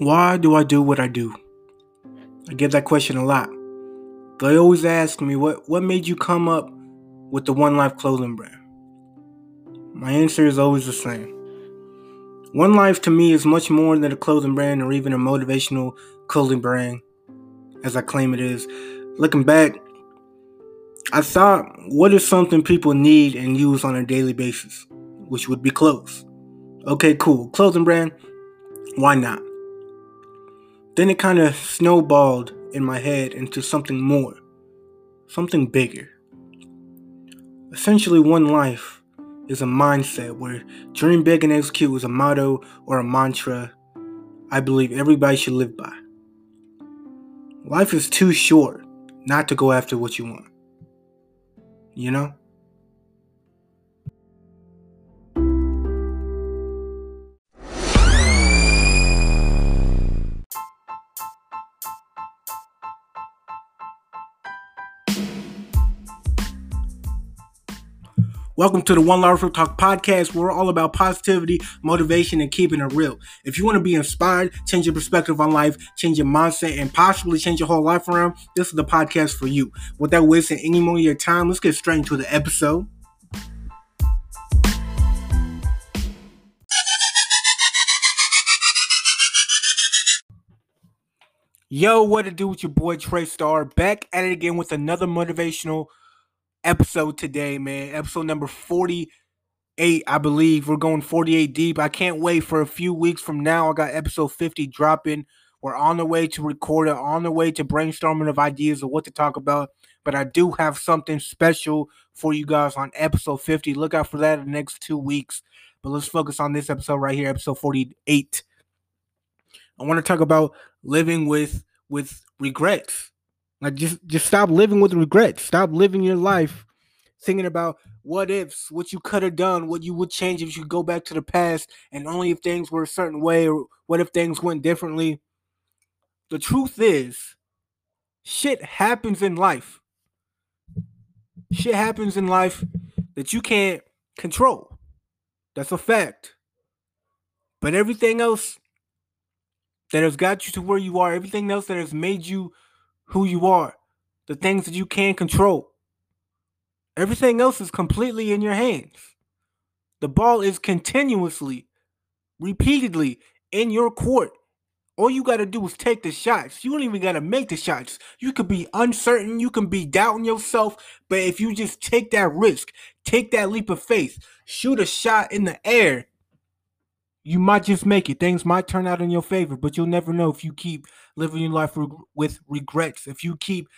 Why do I do what I do? I get that question a lot. They always ask me, what, what made you come up with the One Life clothing brand? My answer is always the same. One Life to me is much more than a clothing brand or even a motivational clothing brand, as I claim it is. Looking back, I thought, what is something people need and use on a daily basis? Which would be clothes. Okay, cool. Clothing brand, why not? Then it kind of snowballed in my head into something more, something bigger. Essentially, one life is a mindset where dream big and execute is a motto or a mantra I believe everybody should live by. Life is too short not to go after what you want. You know? Welcome to the One Life Real Talk podcast. Where we're all about positivity, motivation, and keeping it real. If you want to be inspired, change your perspective on life, change your mindset, and possibly change your whole life around, this is the podcast for you. Without wasting any more of your time, let's get straight into the episode. Yo, what to do with your boy Trey Star? Back at it again with another motivational episode today, man. Episode number 48, I believe. We're going 48 deep. I can't wait for a few weeks from now. I got episode 50 dropping. We're on the way to record it, on the way to brainstorming of ideas of what to talk about. But I do have something special for you guys on episode 50. Look out for that in the next two weeks. But let's focus on this episode right here, episode 48. I want to talk about living with with regrets. Like just just stop living with regrets. Stop living your life thinking about what ifs, what you could have done, what you would change if you could go back to the past, and only if things were a certain way, or what if things went differently. The truth is, shit happens in life. Shit happens in life that you can't control. That's a fact. But everything else that has got you to where you are, everything else that has made you who you are, the things that you can control. Everything else is completely in your hands. The ball is continuously, repeatedly in your court. All you got to do is take the shots. You don't even got to make the shots. You could be uncertain, you can be doubting yourself, but if you just take that risk, take that leap of faith, shoot a shot in the air, you might just make it. Things might turn out in your favor, but you'll never know if you keep living your life with regrets. If you keep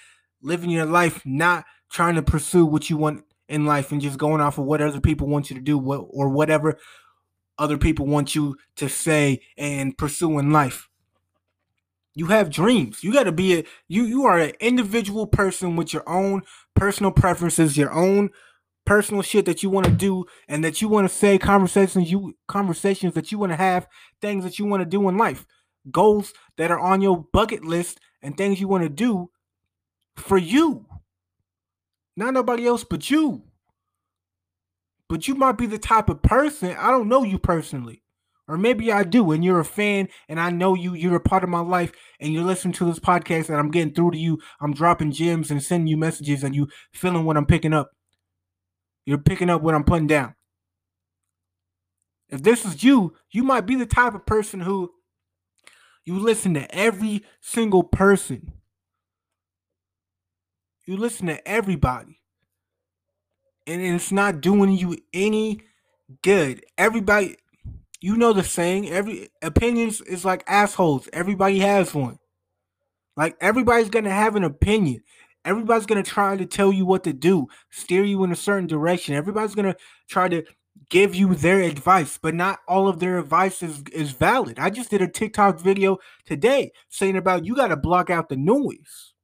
living your life not trying to pursue what you want in life and just going off of what other people want you to do or whatever other people want you to say and pursue in life. You have dreams. You got to be a you you are an individual person with your own personal preferences, your own personal shit that you want to do and that you want to say, conversations you conversations that you want to have, things that you want to do in life, goals that are on your bucket list and things you want to do for you. Not nobody else but you. But you might be the type of person, I don't know you personally. Or maybe I do, and you're a fan, and I know you, you're a part of my life, and you're listening to this podcast, and I'm getting through to you. I'm dropping gems and sending you messages, and you feeling what I'm picking up. You're picking up what I'm putting down. If this is you, you might be the type of person who you listen to every single person. You listen to everybody. And it's not doing you any good. Everybody, you know the saying, every opinions is like assholes. Everybody has one. Like everybody's gonna have an opinion. Everybody's going to try to tell you what to do, steer you in a certain direction. Everybody's going to try to give you their advice, but not all of their advice is, is valid. I just did a TikTok video today saying about you got to block out the noise.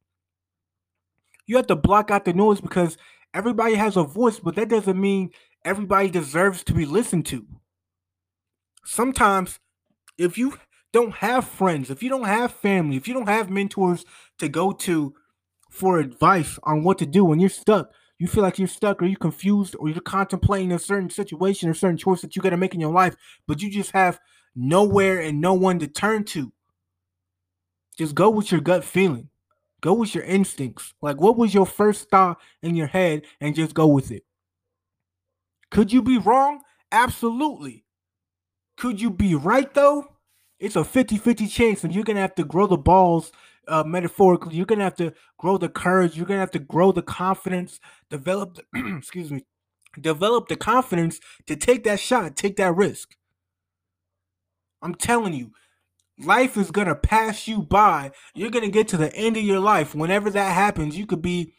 You have to block out the noise because everybody has a voice, but that doesn't mean everybody deserves to be listened to. Sometimes, if you don't have friends, if you don't have family, if you don't have mentors to go to for advice on what to do when you're stuck. You feel like you're stuck or you're confused or you're contemplating a certain situation or certain choice that you got to make in your life, but you just have nowhere and no one to turn to. Just go with your gut feeling. Go with your instincts. Like, what was your first thought in your head and just go with it? Could you be wrong? Absolutely. Could you be right, though? It's a 50 50 chance, and you're going to have to grow the balls uh, metaphorically. You're to have to grow the courage. You're to have to grow the confidence, develop, the, excuse me, develop the confidence to take that shot, take that risk. I'm telling you, life is to pass you by. You're to get to the end of your life. Whenever that happens, you could be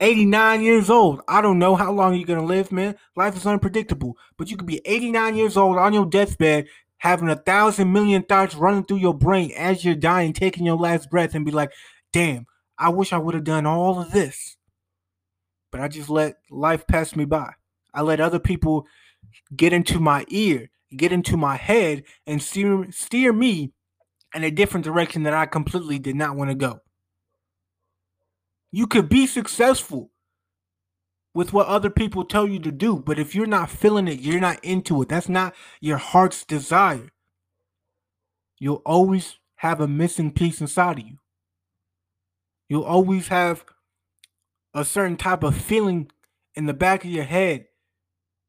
89 years old. I don't know how long you're to live, man. Life is unpredictable. But you could be 89 years old on your deathbed, having a thousand million thoughts running through your brain as you're dying, taking your last breath, and be like, damn, I wish I would have done all of this. But I just let life pass me by. I let other people get into my ear, get into my head, and steer, steer me in a different direction that I completely did not want to go. You could be successful with what other people tell you to do, but if you're not feeling it, you're not into it. That's not your heart's desire. You'll always have a missing piece inside of you. You'll always have a certain type of feeling in the back of your head,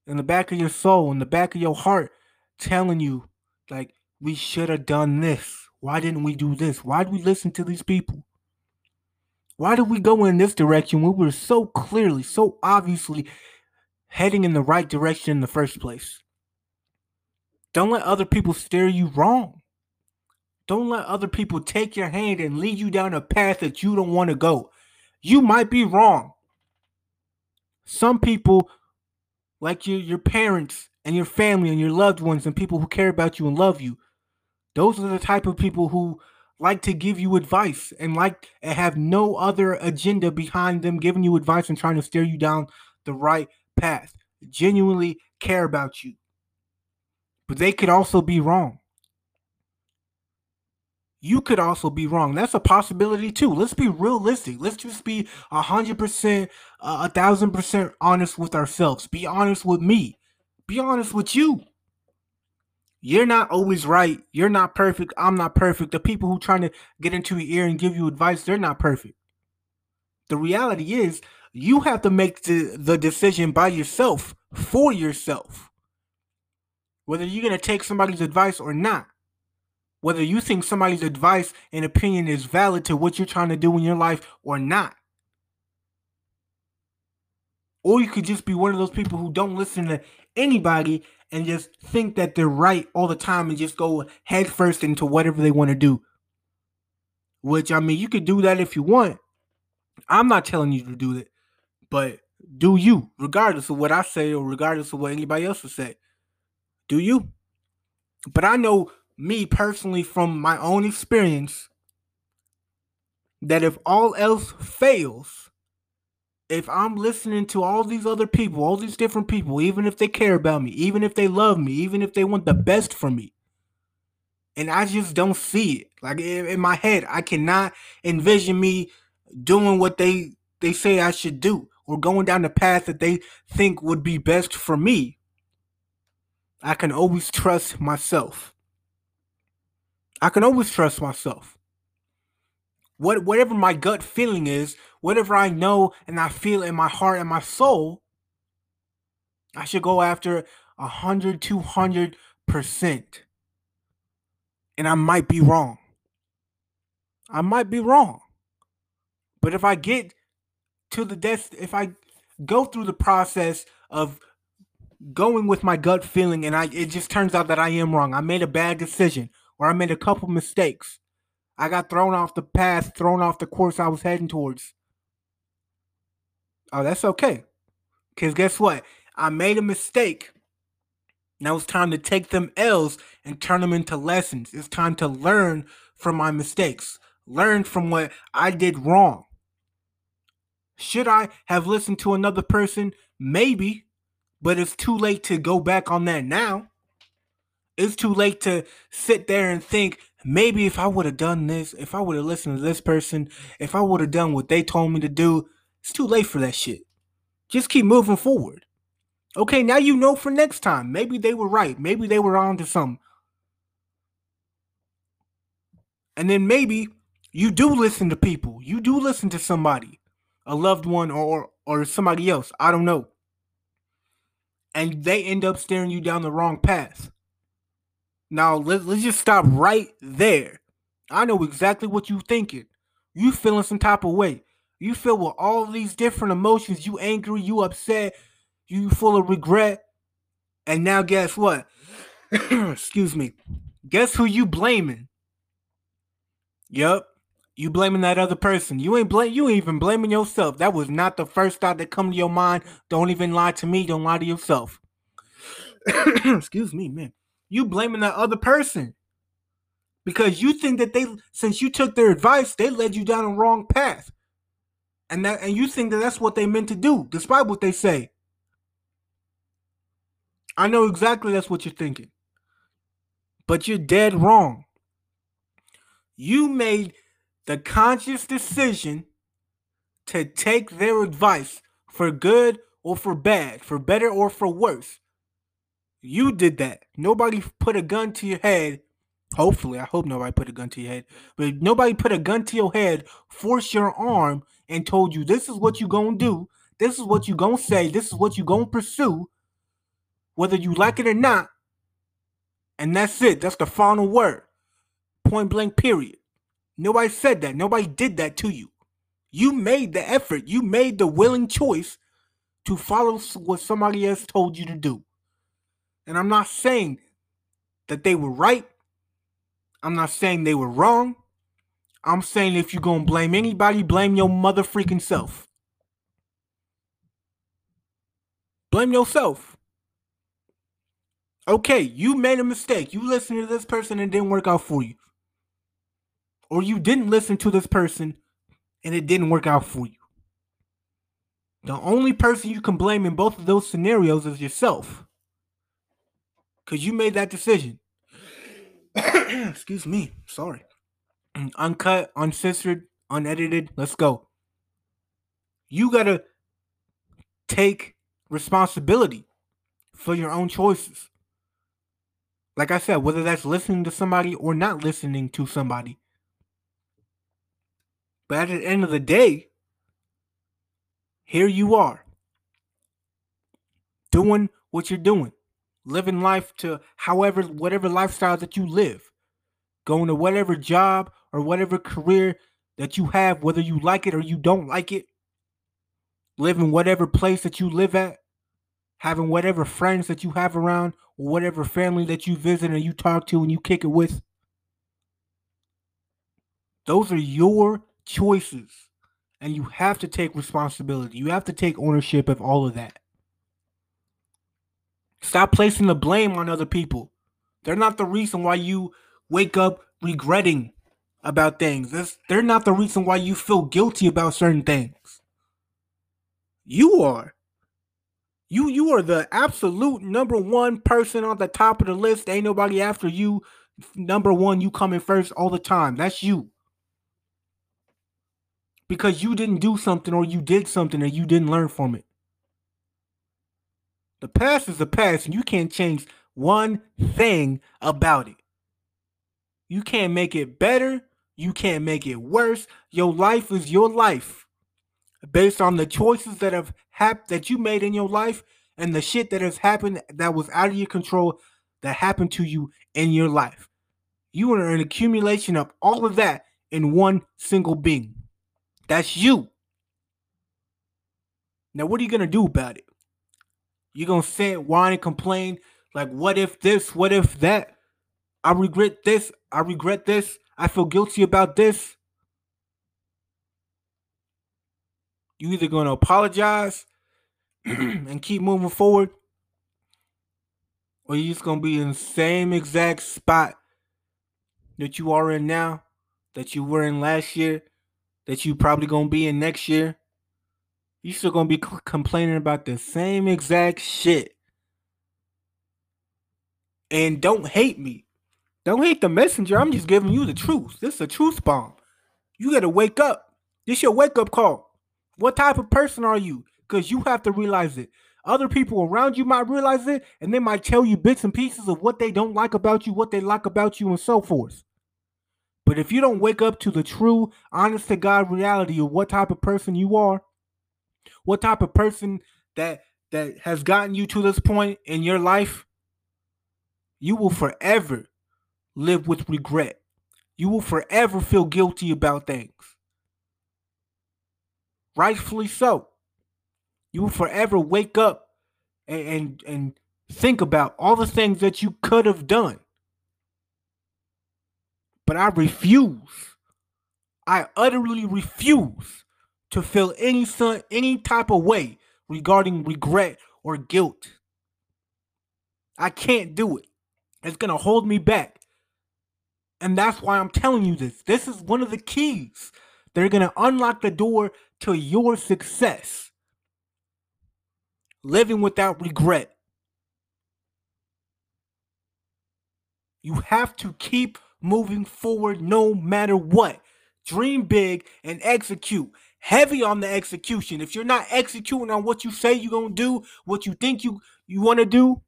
in the back of your soul, in the back of your heart, telling you, like, we should have done this. Why didn't we do this? Why did we listen to these people? Why did we go in this direction we were so clearly, so obviously heading in the right direction in the first place? Don't let other people steer you wrong. Don't let other people take your hand and lead you down a path that you don't want to go. You might be wrong. Some people, like your, your parents and your family and your loved ones and people who care about you and love you, those are the type of people who like to give you advice and like and have no other agenda behind them giving you advice and trying to steer you down the right path. Genuinely care about you. But they could also be wrong. You could also be wrong. That's a possibility too. Let's be realistic. Let's just be a hundred percent, a thousand percent honest with ourselves. Be honest with me. Be honest with you. You're not always right. You're not perfect. I'm not perfect. The people who trying to get into your ear and give you advice, they're not perfect. The reality is, you have to make the, the decision by yourself for yourself. Whether you're going to take somebody's advice or not. Whether you think somebody's advice and opinion is valid to what you're trying to do in your life or not. Or you could just be one of those people who don't listen to anybody and just think that they're right all the time and just go headfirst into whatever they want to do. Which I mean, you could do that if you want. I'm not telling you to do that, but do you, regardless of what I say or regardless of what anybody else will say. Do you? But I know me personally from my own experience that if all else fails, if I'm listening to all these other people, all these different people, even if they care about me, even if they love me, even if they want the best for me, and I just don't see it. Like in my head, I cannot envision me doing what they they say I should do or going down the path that they think would be best for me. I can always trust myself. I can always trust myself. What whatever my gut feeling is, whatever I know and I feel in my heart and my soul, I should go after a hundred, two hundred percent. And I might be wrong. I might be wrong. But if I get to the death, if I go through the process of going with my gut feeling and I it just turns out that I am wrong. I made a bad decision or I made a couple mistakes. I got thrown off the path, thrown off the course I was heading towards. Oh, that's okay. Because guess what? I made a mistake. Now it's time to take them L's and turn them into lessons. It's time to learn from my mistakes, learn from what I did wrong. Should I have listened to another person? Maybe, but it's too late to go back on that now. It's too late to sit there and think, maybe if I would have done this, if I would have listened to this person, if I would have done what they told me to do, it's too late for that shit. Just keep moving forward. Okay, now you know for next time. Maybe they were right. Maybe they were on to something. And then maybe You do listen to people. You do listen to somebody, a loved one or or somebody else. I don't know. And they end up steering you down the wrong path. Now let's let's just stop right there. I know exactly what you're thinking. You feeling some type of way. You feel with all these different emotions. You angry, you upset, you full of regret. And now guess what? Excuse me. Guess who you blaming? Yup. You blaming that other person. You ain't blame you ain't even blaming yourself. That was not the first thought that come to your mind. Don't even lie to me. Don't lie to yourself. Excuse me, man. You blaming that other person. Because you think that they since you took their advice, they led you down a wrong path. And that and you think that that's what they meant to do, despite what they say. I know exactly that's what you're thinking. But you're dead wrong. You made the conscious decision to take their advice for good or for bad, for better or for worse. You did that. Nobody put a gun to your head. Hopefully, I hope nobody put a gun to your head. But nobody put a gun to your head, forced your arm, and told you this is what you gonna do. This is what you gonna say. This is what you gonna pursue, whether you like it or not. And that's it. That's the final word. Point blank. Period. Nobody said that. Nobody did that to you. You made the effort. You made the willing choice to follow what somebody else told you to do. And I'm not saying that they were right. I'm not saying they were wrong. I'm saying if you're going to blame anybody, blame your mother freaking self. Blame yourself. Okay, you made a mistake. You listened to this person and it didn't work out for you or you didn't listen to this person and it didn't work out for you. The only person you can blame in both of those scenarios is yourself. Because you made that decision. Excuse me. Sorry. Uncut, uncensored, unedited. Let's go. You got to take responsibility for your own choices. Like I said, whether that's listening to somebody or not listening to somebody, but at the end of the day, here you are doing what you're doing, living life to however, whatever lifestyle that you live, going to whatever job or whatever career that you have, whether you like it or you don't like it, living whatever place that you live at, having whatever friends that you have around, or whatever family that you visit and you talk to and you kick it with. Those are your choices. And you have to take responsibility. You have to take ownership of all of that. Stop placing the blame on other people. They're not the reason why you wake up regretting about things. That's, they're not the reason why you feel guilty about certain things. You are. You you are the absolute number one person on the top of the list. Ain't nobody after you. Number one, you coming first all the time. That's you because you didn't do something or you did something and you didn't learn from it. The past is the past, and you can't change one thing about it. You can't make it better. You can't make it worse. Your life is your life, based on the choices that have happened that you made in your life and the shit that has happened that was out of your control that happened to you in your life. You are an accumulation of all of that in one single being. That's you. Now, what are you gonna do about it? You gonna sit, whine, and complain like, "What if this? What if that? I regret this. I regret this. I feel guilty about this." You either gonna apologize and keep moving forward, or you just gonna be in the same exact spot that you are in now, that you were in last year, that you probably gonna be in next year, you still gonna be c- complaining about the same exact shit. And don't hate me. Don't hate the messenger. I'm just giving you the truth. This is a truth bomb. You gotta wake up. This your wake up call. What type of person are you? Because you have to realize it. Other people around you might realize it, and they might tell you bits and pieces of what they don't like about you, what they like about you, and so forth. But if you don't wake up to the true, honest to God reality of what type of person you are, what type of person that that has gotten you to this point in your life, you will forever live with regret. You will forever feel guilty about things. Rightfully so. You will forever wake up and, and, and think about all the things that you could have done. But I refuse. I utterly refuse to feel any son, any type of way regarding regret or guilt. I can't do it. It's gonna hold me back. And that's why I'm telling you this. This is one of the keys. They're gonna unlock the door to your success. Living without regret. You have to keep moving forward no matter what. Dream big and execute. Heavy on the execution. If you're not executing on what you say you're to do, what you think you, you want to do,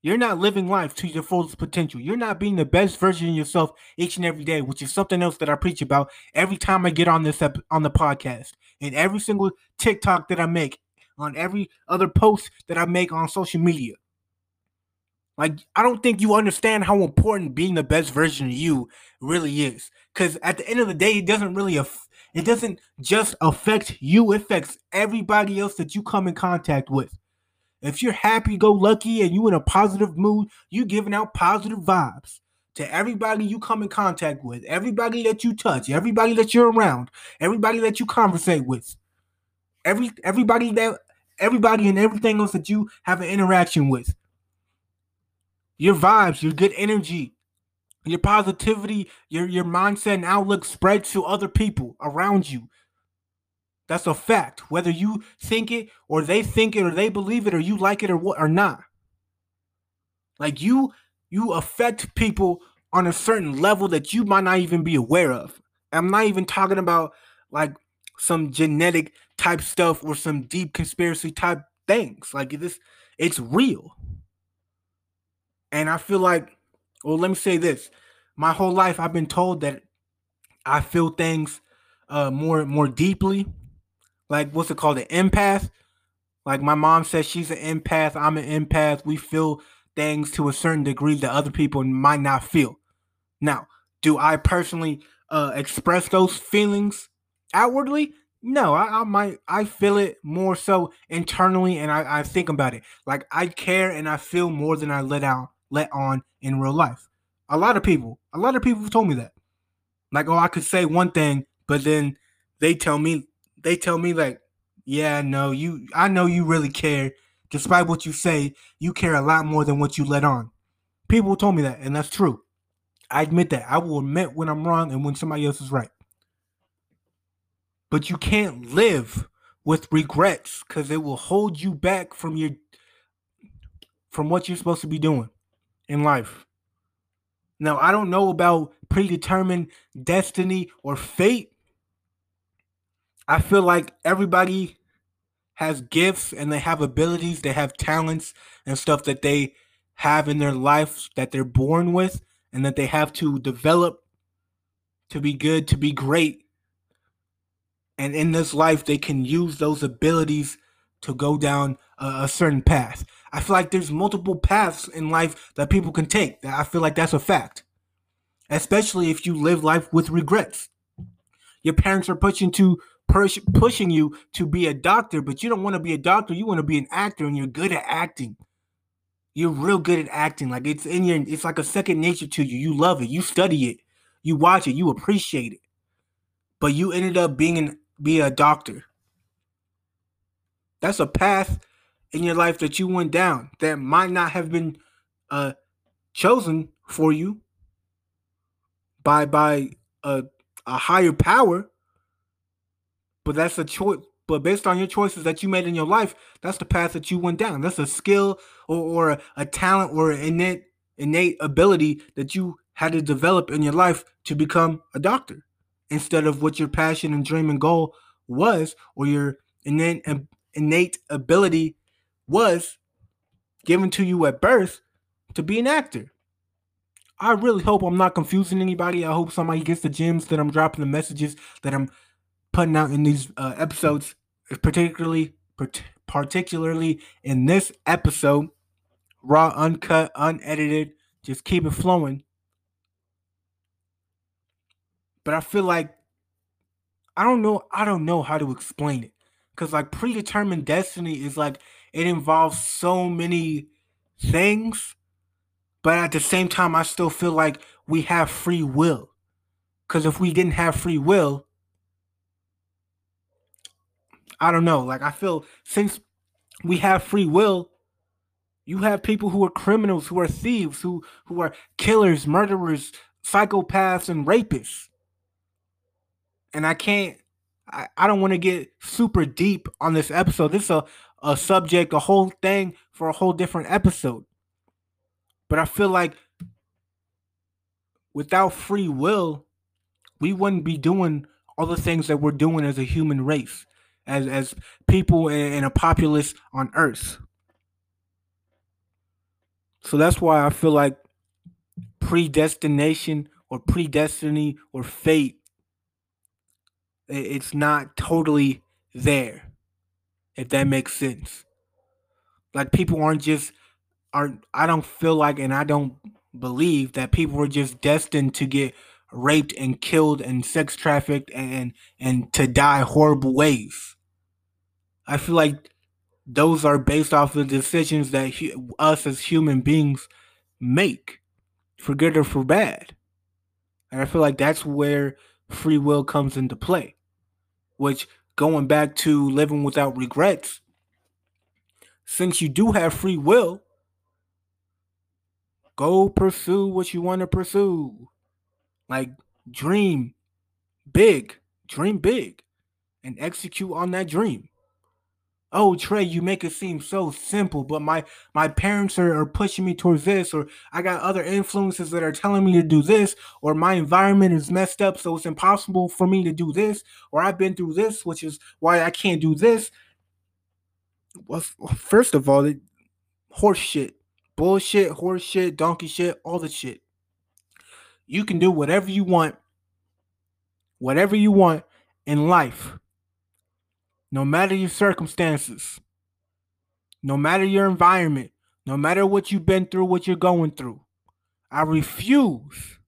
you're not living life to your fullest potential. You're not being the best version of yourself each and every day, which is something else that I preach about every time I get on this ep- on the podcast and every single TikTok that I make, on every other post that I make on social media. Like, I don't think you understand how important being the best version of you really is. Because at the end of the day, it doesn't really, aff- it doesn't just affect you, it affects everybody else that you come in contact with. If you're happy go lucky and you in a positive mood, you giving out positive vibes to everybody you come in contact with, everybody that you touch, everybody that you're around, everybody that you conversate with. Every everybody that everybody and everything else that you have an interaction with your vibes, your good energy, your positivity, your your mindset and outlook spread to other people around you. That's a fact. Whether you think it or they think it or they believe it or you like it or what or not. Like you you affect people on a certain level that you might not even be aware of. I'm not even talking about like some genetic type stuff or some deep conspiracy type things. Like this it's real. And I feel like, well, let me say this. My whole life I've been told that I feel things uh more more deeply. Like what's it called? An empath. Like my mom says she's an empath, I'm an empath. We feel things to a certain degree that other people might not feel. Now, do I personally uh express those feelings outwardly? No, I, I might I feel it more so internally and I, I think about it. Like I care and I feel more than I let out let on in real life. A lot of people, a lot of people told me that. Like, oh, I could say one thing, but then they tell me, they tell me like, yeah, no, you, I know you really care. Despite what you say, you care a lot more than what you let on. People told me that, and that's true. I admit that. I will admit when I'm wrong and when somebody else is right. But you can't live with regrets because it will hold you back from your from what you're supposed to be doing in life. Now, I don't know about predetermined destiny or fate. I feel like everybody has gifts and they have abilities, they have talents and stuff that they have in their life that they're born with and that they have to develop to be good, to be great. And in this life, they can use those abilities to go down a, a certain path. I feel like there's multiple paths in life that people can take. That I feel like that's a fact. Especially if you live life with regrets. Your parents are pushing to push, pushing you to be a doctor, but you don't want to be a doctor. You want to be an actor, and you're good at acting. You're real good at acting. Like it's in your, it's like a second nature to you. You love it. You study it. You watch it. You appreciate it. But you ended up being an be a doctor. That's a path in your life that you went down that might not have been uh, chosen for you by by a, a higher power but that's a choice but based on your choices that you made in your life that's the path that you went down. That's a skill or, or a, a talent or an innate innate ability that you had to develop in your life to become a doctor instead of what your passion and dream and goal was or your innate innate ability was given to you at birth to be an actor. I really hope I'm not confusing anybody. I hope somebody gets the gems that I'm dropping, the messages that I'm putting out in these uh, episodes, particularly particularly in this episode, raw, uncut, unedited. Just keep it flowing. But I feel like I don't know. I don't know how to explain it because like predetermined destiny is like it involves so many things but at the same time, I still feel like we have free will. Because if we didn't have free will, I don't know. Like, I feel since we have free will, you have people who are criminals, who are thieves, who, who are killers, murderers, psychopaths, and rapists. And I can't, I, I don't want to get super deep on this episode. This is a, a subject, a whole thing for a whole different episode. But I feel like without free will, we wouldn't be doing all the things that we're doing as a human race, as as people and a populace on Earth. So that's why I feel like predestination or predestiny or fate it's not totally there if that makes sense like people aren't just are I don't feel like and I don't believe that people were just destined to get raped and killed and sex trafficked and and to die horrible ways. I feel like those are based off of the decisions that hu- us as human beings make, for good or for bad. And I feel like that's where free will comes into play. Which going back to living without regrets, since you do have free will, Go pursue what you want to pursue. Like dream big, dream big, and execute on that dream. Oh, Trey, you make it seem so simple, but my my parents are, are pushing me towards this, or I got other influences that are telling me to do this, or my environment is messed up, so it's impossible for me to do this, or I've been through this, which is why I can't do this. Well, first of all, it, horse shit bullshit, horse shit, donkey shit, all the shit. You can do whatever you want, whatever you want in life, no matter your circumstances, no matter your environment, no matter what you've been through, what you're going through. I refuse.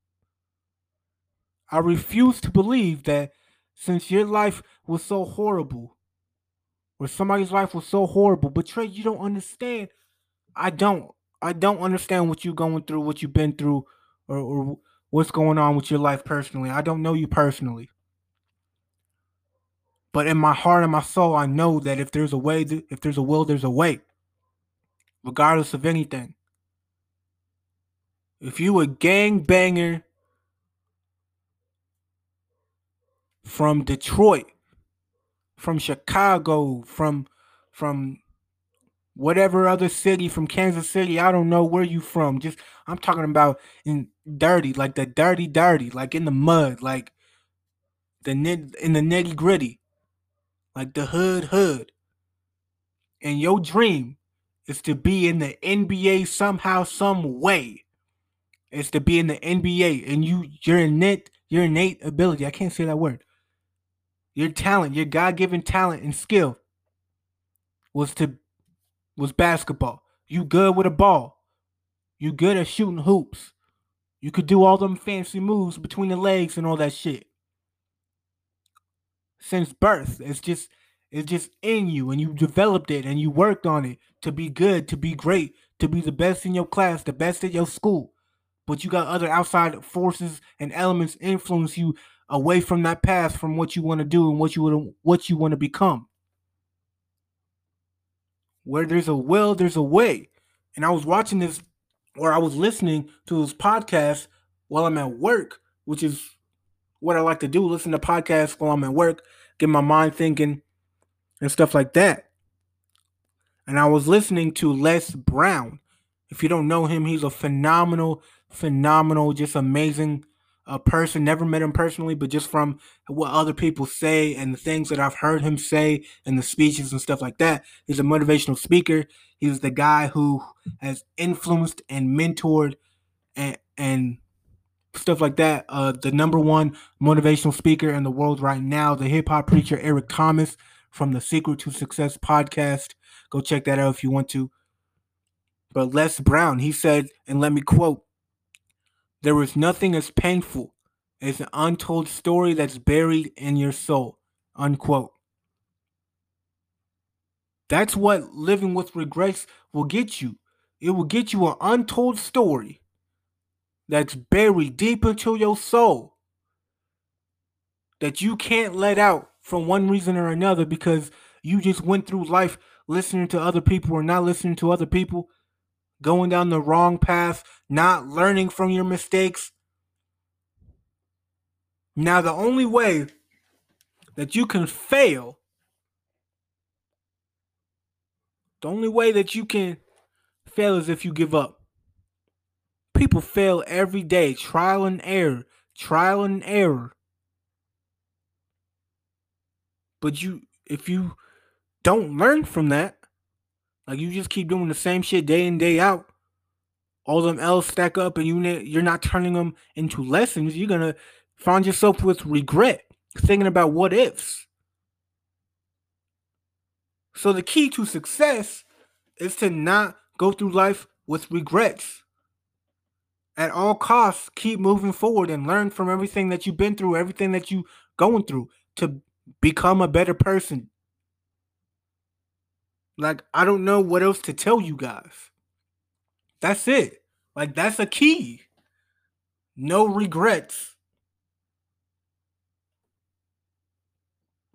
I refuse to believe that since your life was so horrible, or somebody's life was so horrible, but Trey, you don't understand. I don't. I don't understand what you're going through, what you've been through, or, or what's going on with your life personally. I don't know you personally. But in my heart and my soul, I know that if there's a way, if there's a will, there's a way. Regardless of anything. If you a gang banger from Detroit, from Chicago, from from whatever other city from Kansas City. I don't know where you from. Just I'm talking about in dirty, like the dirty, dirty, like in the mud, like the in the nitty gritty, like the hood, hood. And your dream is to be in the NBA somehow, some way. Is to be in the NBA, and you your innate your innate ability. I can't say that word. Your talent, your God given talent and skill was to was basketball. You good with a ball. You good at shooting hoops. You could do all them fancy moves between the legs and all that shit. Since birth, it's just it's just in you and you developed it and you worked on it to be good, to be great, to be the best in your class, the best at your school. But you got other outside forces and elements influence you away from that path from what you want to do and what you want what you want to become where there's a will, there's a way. And I was watching this, or I was listening to this podcast while I'm at work, which is what I like to do listen to podcasts while I'm at work, get my mind thinking and stuff like that. And I was listening to Les Brown. If you don't know him, he's a phenomenal, phenomenal, just amazing a person, never met him personally, but just from what other people say and the things that I've heard him say and the speeches and stuff like that. He's a motivational speaker. He's the guy who has influenced and mentored and, and stuff like that. Uh, the number one motivational speaker in the world right now, the hip hop preacher Eric Thomas from the Secret to Success podcast. Go check that out if you want to. But Les Brown, he said, and let me quote There is nothing as painful as an untold story that's buried in your soul. Unquote. That's what living with regrets will get you. It will get you an untold story that's buried deep into your soul that you can't let out for one reason or another because you just went through life listening to other people or not listening to other people, going down the wrong path, not learning from your mistakes. Now, the only way that you can fail, the only way that you can fail is if you give up. People fail every day, trial and error, trial and error. But you, if you don't learn from that, like you just keep doing the same shit day in day out, all them L's stack up, and you you're not turning them into lessons. You're gonna find yourself with regret, thinking about what ifs. So the key to success is to not go through life with regrets. At all costs, keep moving forward and learn from everything that you've been through, everything that you going through to become a better person. Like, I don't know what else to tell you guys. That's it. Like, that's a key. No regrets.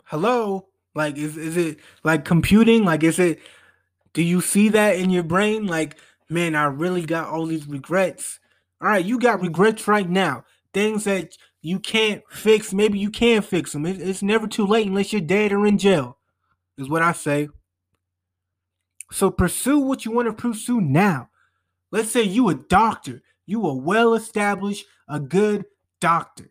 Hello? Like, is, is it like computing? Like, is it, do you see that in your brain? Like, man, I really got all these regrets. All right, you got regrets right now. Things that you can't fix. Maybe you can fix them. it's never too late unless you're dead or in jail, is what I say. So pursue what you want to pursue now. Let's say you a doctor. You a well-established, a good doctor.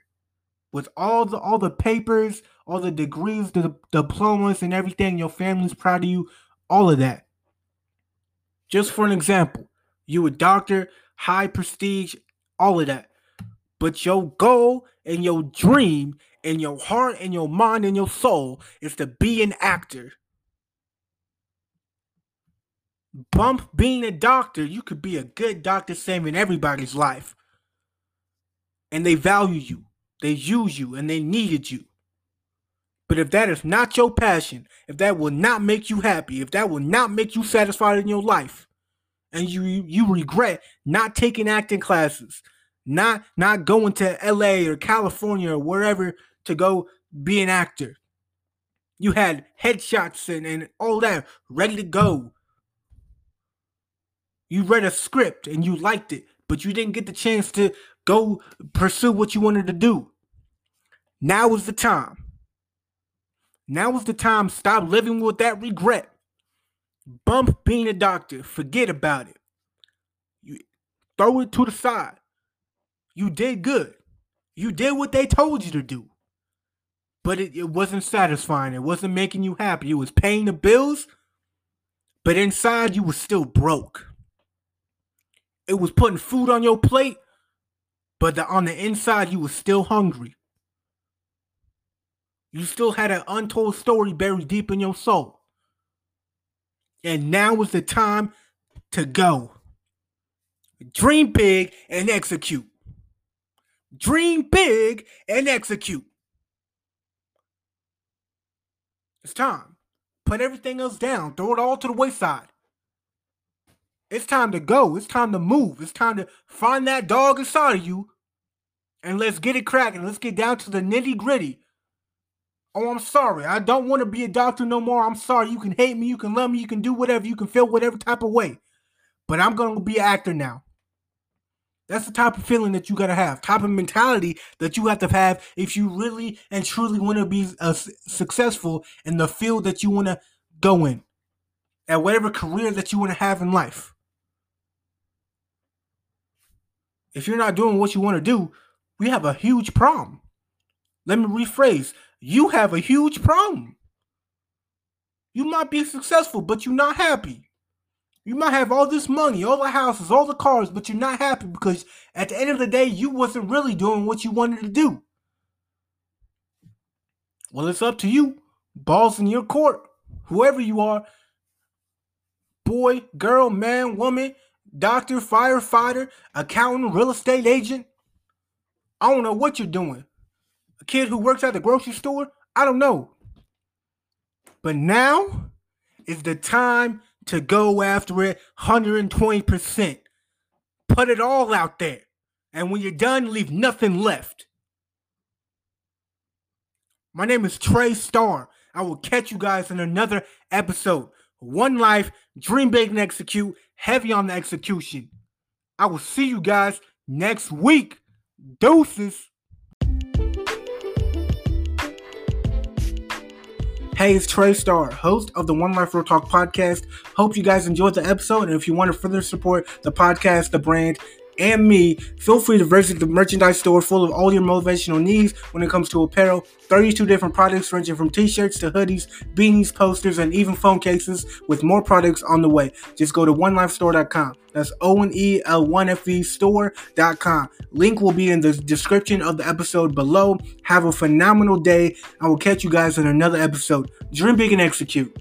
With all the all the papers, all the degrees, the diplomas, and everything, your family's proud of you, all of that. Just for an example, you a doctor, high prestige, all of that. But your goal and your dream and your heart and your mind and your soul is to be an actor. Bump being a doctor, you could be a good doctor saving everybody's life. And they value you, they use you, and they needed you. But if that is not your passion, if that will not make you happy, if that will not make you satisfied in your life, and you you regret not taking acting classes, not not going to LA or California or wherever to go be an actor. You had headshots and, and all that ready to go. You read a script and you liked it, but you didn't get the chance to go pursue what you wanted to do. Now is the time. Now is the time. Stop living with that regret. Bump being a doctor. Forget about it. You throw it to the side. You did good. You did what they told you to do. But it, it wasn't satisfying. It wasn't making you happy. It was paying the bills, but inside you were still broke. It was putting food on your plate, but the, on the inside you were still hungry. You still had an untold story buried deep in your soul. And now is the time to go. Dream big and execute. Dream big and execute. It's time. Put everything else down. Throw it all to the wayside. It's time to go. It's time to move. It's time to find that dog inside of you and let's get it cracking. Let's get down to the nitty gritty. Oh, I'm sorry. I don't want to be a doctor no more. I'm sorry. You can hate me. You can love me. You can do whatever. You can feel whatever type of way. But I'm going to be an actor now. That's the type of feeling that you gotta have, type of mentality that you have to have if you really and truly want to be uh, successful in the field that you want to go in, at whatever career that you want to have in life. If you're not doing what you want to do, we have a huge problem. Let me rephrase: you have a huge problem. You might be successful, but you're not happy. You might have all this money, all the houses, all the cars, but you're not happy because at the end of the day, you wasn't really doing what you wanted to do. Well, it's up to you. Balls in your court. Whoever you are, boy, girl, man, woman, doctor, firefighter, accountant, real estate agent. I don't know what you're doing. A kid who works at the grocery store? I don't know. But now is the time to go after it 120%. Put it all out there. And when you're done, leave nothing left. My name is Trey Starr. I will catch you guys in another episode. One life, dream big and execute, heavy on the execution. I will see you guys next week. Deuces. Hey, it's Trey Star, host of the One Life Real Talk podcast. Hope you guys enjoyed the episode. And if you want to further support the podcast, the brand, and me, feel free to visit the merchandise store full of all your motivational needs when it comes to apparel. 32 different products ranging from t-shirts to hoodies, beanies, posters, and even phone cases with more products on the way. Just go to onelifestore.com. That's O-N-E-L-1-F-E store.com. Link will be in the description of the episode below. Have a phenomenal day. I will catch you guys in another episode. Dream big and execute.